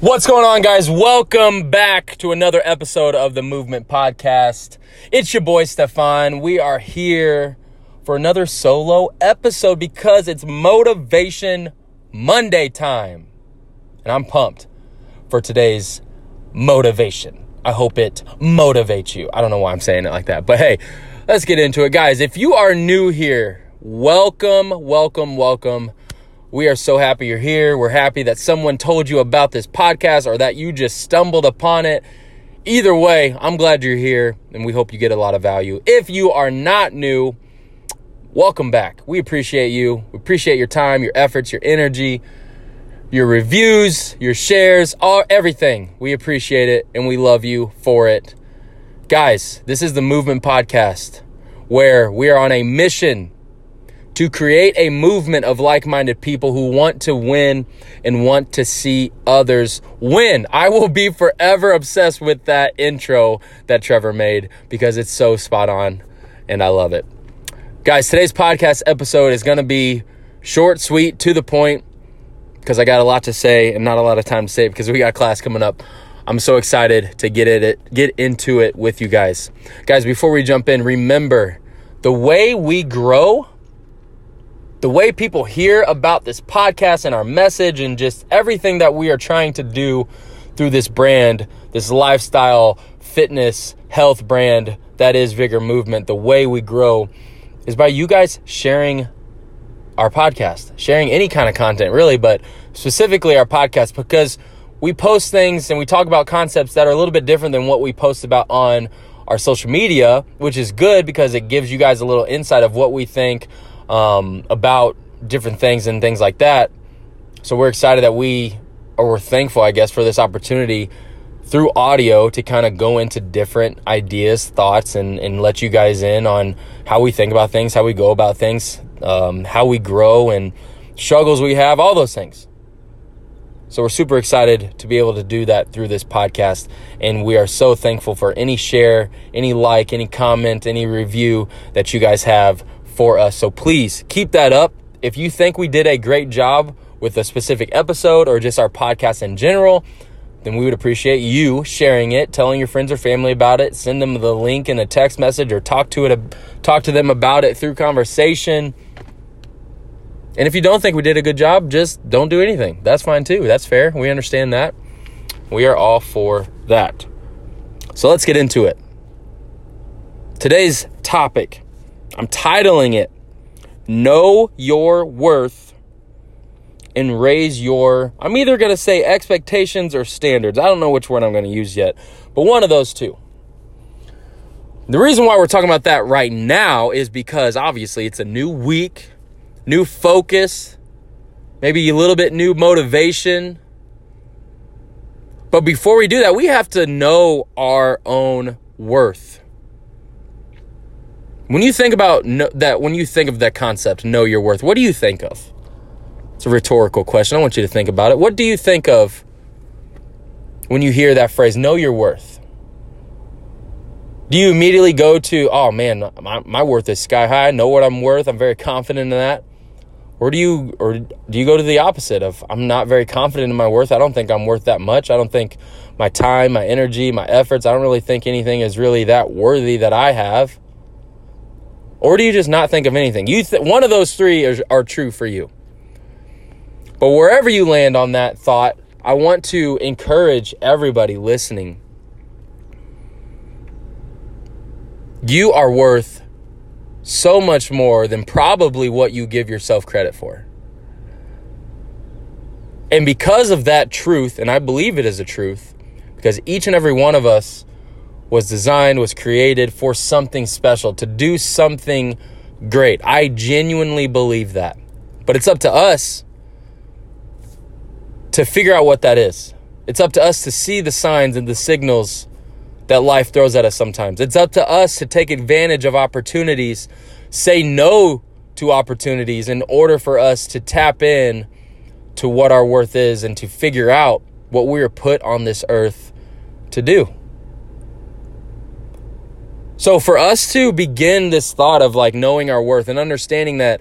What's going on, guys? Welcome back to another episode of the Movement Podcast. It's your boy Stefan. We are here for another solo episode because it's Motivation Monday time. And I'm pumped for today's motivation. I hope it motivates you. I don't know why I'm saying it like that, but hey, let's get into it. Guys, if you are new here, welcome, welcome, welcome. We are so happy you're here. We're happy that someone told you about this podcast or that you just stumbled upon it. Either way, I'm glad you're here and we hope you get a lot of value. If you are not new, welcome back. We appreciate you. We appreciate your time, your efforts, your energy, your reviews, your shares, all everything. We appreciate it and we love you for it. Guys, this is the Movement Podcast where we are on a mission to create a movement of like minded people who want to win and want to see others win. I will be forever obsessed with that intro that Trevor made because it's so spot on and I love it. Guys, today's podcast episode is going to be short, sweet, to the point because I got a lot to say and not a lot of time to say because we got class coming up. I'm so excited to get it get into it with you guys. Guys, before we jump in, remember the way we grow the way people hear about this podcast and our message and just everything that we are trying to do through this brand, this lifestyle, fitness, health brand that is Vigor Movement, the way we grow is by you guys sharing our podcast, sharing any kind of content, really, but specifically our podcast because we post things and we talk about concepts that are a little bit different than what we post about on our social media, which is good because it gives you guys a little insight of what we think um, about different things and things like that. So we're excited that we, or we're thankful, I guess, for this opportunity through audio to kind of go into different ideas, thoughts, and, and let you guys in on how we think about things, how we go about things, um, how we grow, and struggles we have, all those things. So we're super excited to be able to do that through this podcast. And we are so thankful for any share, any like, any comment, any review that you guys have for us. So please keep that up. If you think we did a great job with a specific episode or just our podcast in general, then we would appreciate you sharing it, telling your friends or family about it, send them the link in a text message or talk to it talk to them about it through conversation. And if you don't think we did a good job, just don't do anything. That's fine too. That's fair. We understand that. We are all for that. So let's get into it. Today's topic I'm titling it Know Your Worth and Raise Your. I'm either going to say expectations or standards. I don't know which one I'm going to use yet, but one of those two. The reason why we're talking about that right now is because obviously it's a new week, new focus, maybe a little bit new motivation. But before we do that, we have to know our own worth. When you think about no, that, when you think of that concept, know your worth, what do you think of? It's a rhetorical question. I want you to think about it. What do you think of when you hear that phrase, know your worth? Do you immediately go to, oh man, my, my worth is sky high. I know what I'm worth. I'm very confident in that. Or do you, or do you go to the opposite of, I'm not very confident in my worth. I don't think I'm worth that much. I don't think my time, my energy, my efforts, I don't really think anything is really that worthy that I have. Or do you just not think of anything? You th- one of those three are, are true for you. But wherever you land on that thought, I want to encourage everybody listening. You are worth so much more than probably what you give yourself credit for. And because of that truth, and I believe it is a truth, because each and every one of us was designed, was created for something special, to do something great. I genuinely believe that. But it's up to us to figure out what that is. It's up to us to see the signs and the signals that life throws at us sometimes. It's up to us to take advantage of opportunities, say no to opportunities in order for us to tap in to what our worth is and to figure out what we are put on this earth to do. So for us to begin this thought of like knowing our worth and understanding that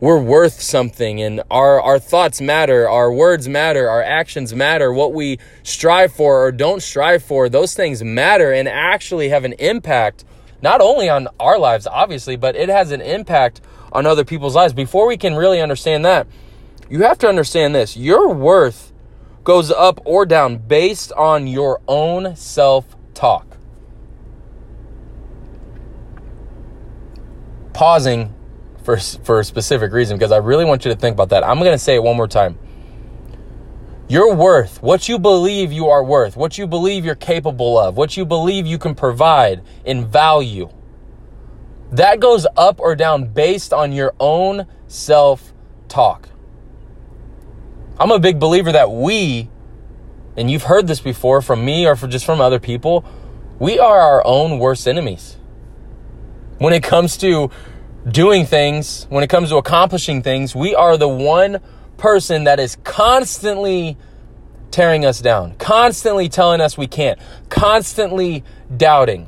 we're worth something and our, our thoughts matter, our words matter, our actions matter, what we strive for or don't strive for, those things matter and actually have an impact not only on our lives, obviously, but it has an impact on other people's lives. Before we can really understand that, you have to understand this your worth goes up or down based on your own self talk. Pausing for, for a specific reason because I really want you to think about that. I'm going to say it one more time. Your worth, what you believe you are worth, what you believe you're capable of, what you believe you can provide in value, that goes up or down based on your own self talk. I'm a big believer that we, and you've heard this before from me or just from other people, we are our own worst enemies. When it comes to doing things, when it comes to accomplishing things, we are the one person that is constantly tearing us down, constantly telling us we can't, constantly doubting.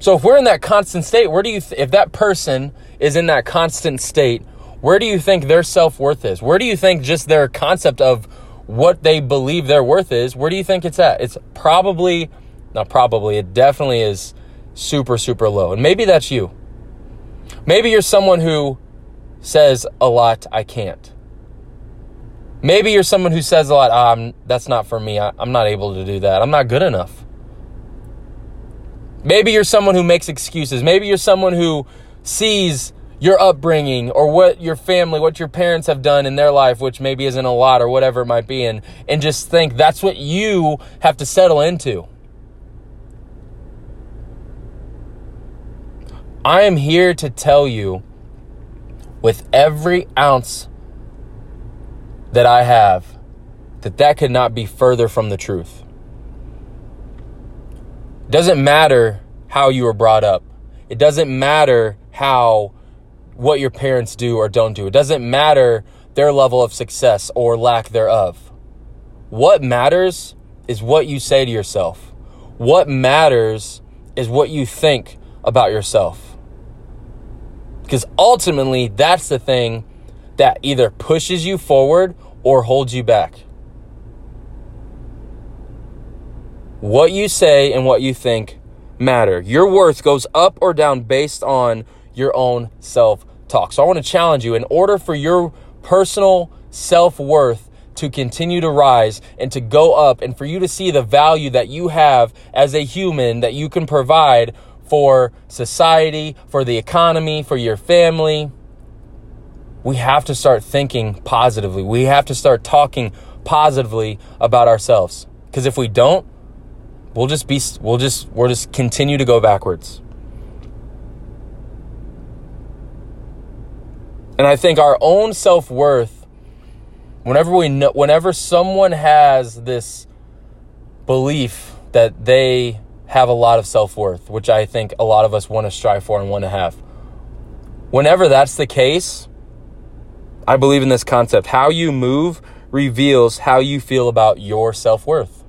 So if we're in that constant state, where do you th- if that person is in that constant state, where do you think their self-worth is? Where do you think just their concept of what they believe their worth is, where do you think it's at? It's probably not probably, it definitely is super super low. And maybe that's you. Maybe you're someone who says a lot, I can't. Maybe you're someone who says a lot, ah, that's not for me. I, I'm not able to do that. I'm not good enough. Maybe you're someone who makes excuses. Maybe you're someone who sees your upbringing or what your family, what your parents have done in their life, which maybe isn't a lot or whatever it might be, and, and just think that's what you have to settle into. I am here to tell you with every ounce that I have that that could not be further from the truth. It doesn't matter how you were brought up. It doesn't matter how what your parents do or don't do. It doesn't matter their level of success or lack thereof. What matters is what you say to yourself. What matters is what you think about yourself. Because ultimately, that's the thing that either pushes you forward or holds you back. What you say and what you think matter. Your worth goes up or down based on your own self talk. So I want to challenge you in order for your personal self worth to continue to rise and to go up and for you to see the value that you have as a human that you can provide for society, for the economy, for your family. We have to start thinking positively. We have to start talking positively about ourselves. Because if we don't, we'll just be we'll just we'll just continue to go backwards. And I think our own self-worth whenever we know whenever someone has this belief that they have a lot of self worth, which I think a lot of us want to strive for and want to have. Whenever that's the case, I believe in this concept. How you move reveals how you feel about your self worth.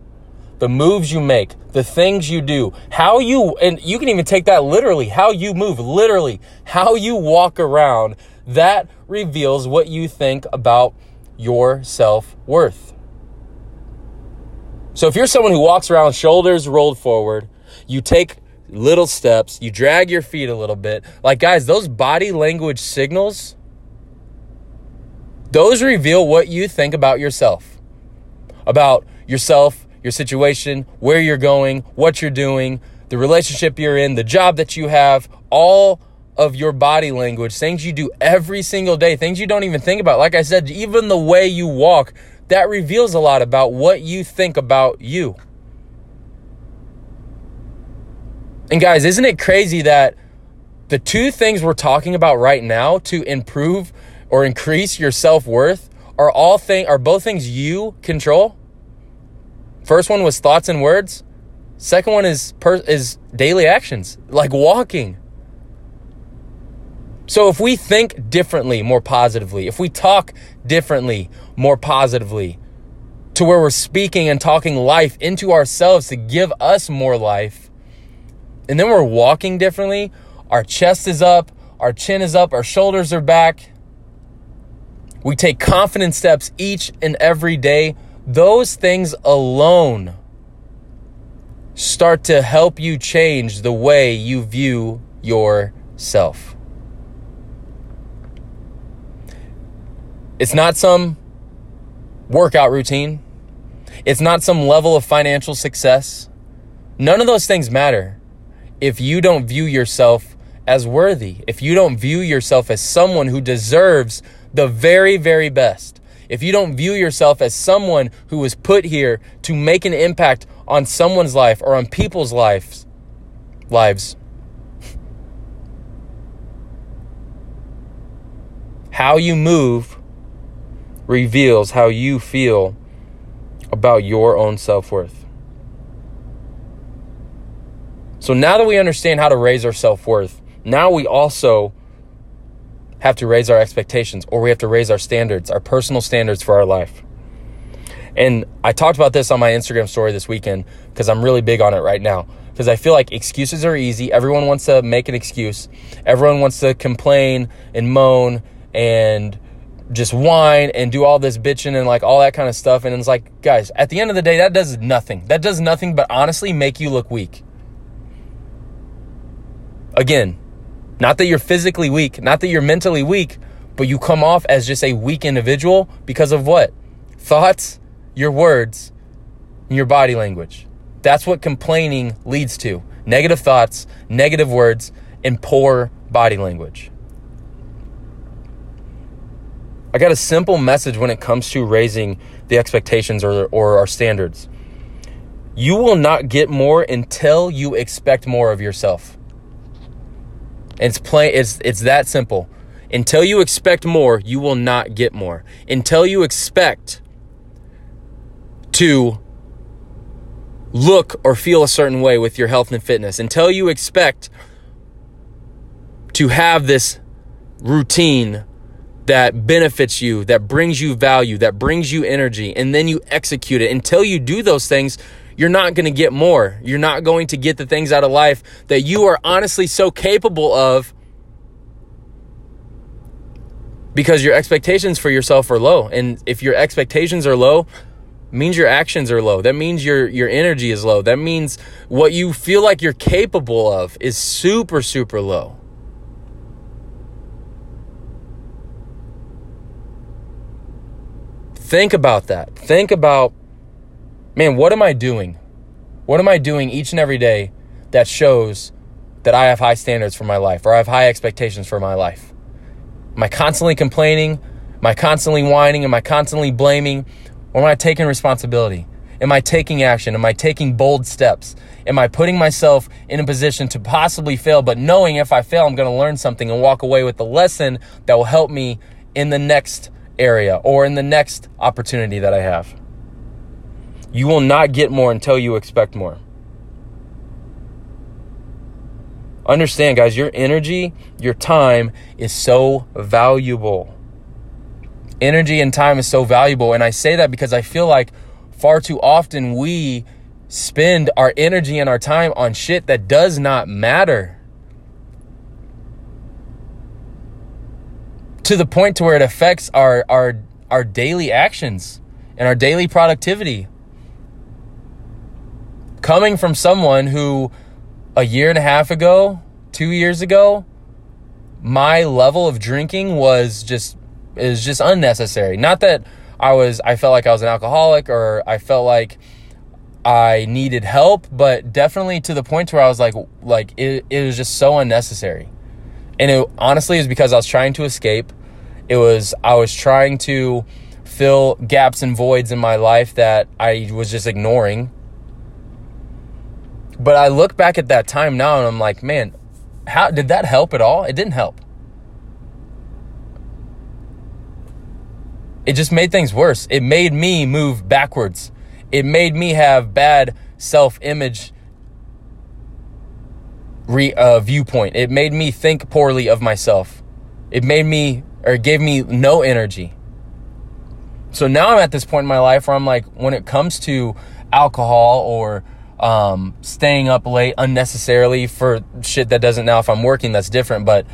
The moves you make, the things you do, how you, and you can even take that literally, how you move, literally, how you walk around, that reveals what you think about your self worth. So if you're someone who walks around shoulders rolled forward, you take little steps, you drag your feet a little bit. Like, guys, those body language signals, those reveal what you think about yourself, about yourself, your situation, where you're going, what you're doing, the relationship you're in, the job that you have, all of your body language, things you do every single day, things you don't even think about. Like I said, even the way you walk, that reveals a lot about what you think about you. And guys, isn't it crazy that the two things we're talking about right now to improve or increase your self-worth are all thing are both things you control? First one was thoughts and words. Second one is per, is daily actions, like walking. So if we think differently, more positively, if we talk differently, more positively, to where we're speaking and talking life into ourselves to give us more life, and then we're walking differently. Our chest is up, our chin is up, our shoulders are back. we take confident steps each and every day, those things alone start to help you change the way you view yourself. It's not some workout routine. It's not some level of financial success. None of those things matter if you don't view yourself as worthy, if you don't view yourself as someone who deserves the very, very best, if you don't view yourself as someone who was put here to make an impact on someone's life or on people's lives, lives, how you move reveals how you feel about your own self worth. So now that we understand how to raise our self worth, now we also have to raise our expectations or we have to raise our standards, our personal standards for our life. And I talked about this on my Instagram story this weekend because I'm really big on it right now. Because I feel like excuses are easy. Everyone wants to make an excuse. Everyone wants to complain and moan and just whine and do all this bitching and like all that kind of stuff. And it's like, guys, at the end of the day, that does nothing. That does nothing but honestly make you look weak. Again, not that you're physically weak, not that you're mentally weak, but you come off as just a weak individual because of what? Thoughts, your words, and your body language. That's what complaining leads to negative thoughts, negative words, and poor body language. I got a simple message when it comes to raising the expectations or, or our standards. You will not get more until you expect more of yourself. It's plain it's it's that simple. Until you expect more, you will not get more. Until you expect to look or feel a certain way with your health and fitness, until you expect to have this routine that benefits you, that brings you value, that brings you energy, and then you execute it. Until you do those things, you're not going to get more. You're not going to get the things out of life that you are honestly so capable of because your expectations for yourself are low. And if your expectations are low, means your actions are low. That means your your energy is low. That means what you feel like you're capable of is super super low. Think about that. Think about, man, what am I doing? What am I doing each and every day that shows that I have high standards for my life or I have high expectations for my life? Am I constantly complaining? Am I constantly whining? Am I constantly blaming? Or am I taking responsibility? Am I taking action? Am I taking bold steps? Am I putting myself in a position to possibly fail, but knowing if I fail, I'm going to learn something and walk away with the lesson that will help me in the next area or in the next opportunity that I have. You will not get more until you expect more. Understand, guys, your energy, your time is so valuable. Energy and time is so valuable. And I say that because I feel like far too often we spend our energy and our time on shit that does not matter. to the point to where it affects our our our daily actions and our daily productivity. Coming from someone who a year and a half ago, 2 years ago, my level of drinking was just is just unnecessary. Not that I was I felt like I was an alcoholic or I felt like I needed help, but definitely to the point where I was like like it, it was just so unnecessary. And it honestly is because I was trying to escape. It was I was trying to fill gaps and voids in my life that I was just ignoring. But I look back at that time now and I'm like, man, how did that help at all? It didn't help. It just made things worse. It made me move backwards. It made me have bad self image re, uh, viewpoint. It made me think poorly of myself. It made me, or gave me no energy. So now I'm at this point in my life where I'm like, when it comes to alcohol or um, staying up late unnecessarily for shit that doesn't now, if I'm working, that's different. But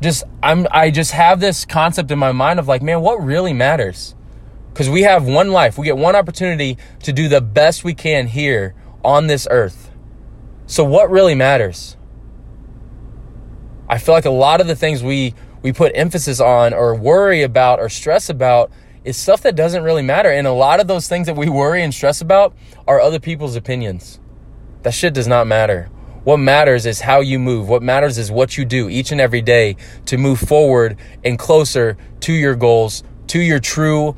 just I'm I just have this concept in my mind of like, man, what really matters? Cuz we have one life. We get one opportunity to do the best we can here on this earth. So what really matters? I feel like a lot of the things we we put emphasis on or worry about or stress about is stuff that doesn't really matter. And a lot of those things that we worry and stress about are other people's opinions. That shit does not matter. What matters is how you move. What matters is what you do each and every day to move forward and closer to your goals, to your true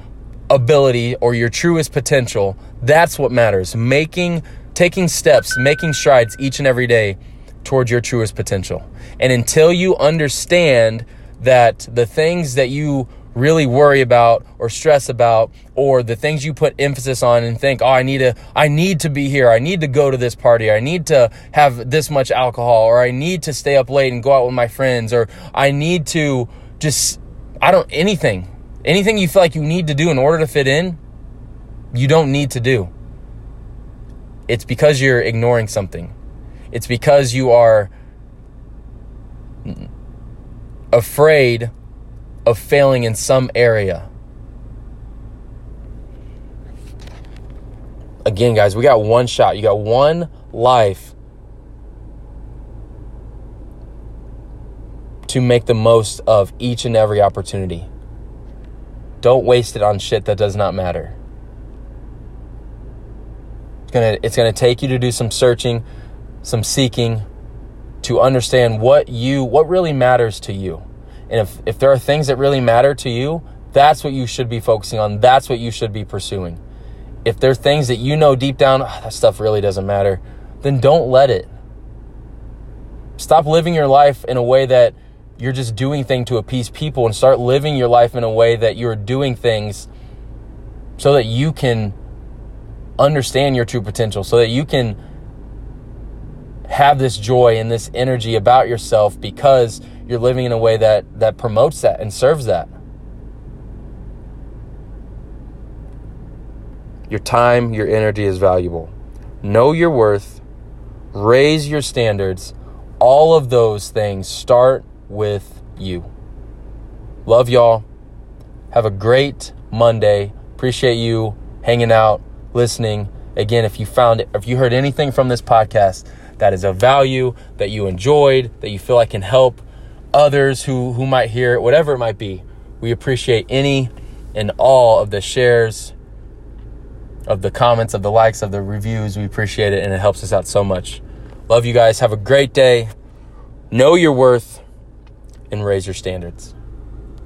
ability or your truest potential. That's what matters. Making, taking steps, making strides each and every day towards your truest potential. And until you understand that the things that you really worry about or stress about or the things you put emphasis on and think, "Oh, I need to I need to be here. I need to go to this party. I need to have this much alcohol or I need to stay up late and go out with my friends or I need to just I don't anything. Anything you feel like you need to do in order to fit in, you don't need to do. It's because you're ignoring something. It's because you are afraid of failing in some area. Again, guys, we got one shot. You got one life to make the most of each and every opportunity. Don't waste it on shit that does not matter. It's to it's to take you to do some searching, some seeking to understand what you what really matters to you. And if, if there are things that really matter to you, that's what you should be focusing on. That's what you should be pursuing. If there are things that you know deep down, oh, that stuff really doesn't matter, then don't let it. Stop living your life in a way that you're just doing things to appease people and start living your life in a way that you're doing things so that you can understand your true potential, so that you can have this joy and this energy about yourself because you're living in a way that that promotes that and serves that. Your time, your energy is valuable. Know your worth, raise your standards. All of those things start with you. Love y'all. Have a great Monday. Appreciate you hanging out, listening. Again, if you found it, if you heard anything from this podcast that is of value, that you enjoyed, that you feel like can help others who, who might hear it, whatever it might be. We appreciate any and all of the shares, of the comments, of the likes, of the reviews. We appreciate it and it helps us out so much. Love you guys. Have a great day. Know your worth and raise your standards.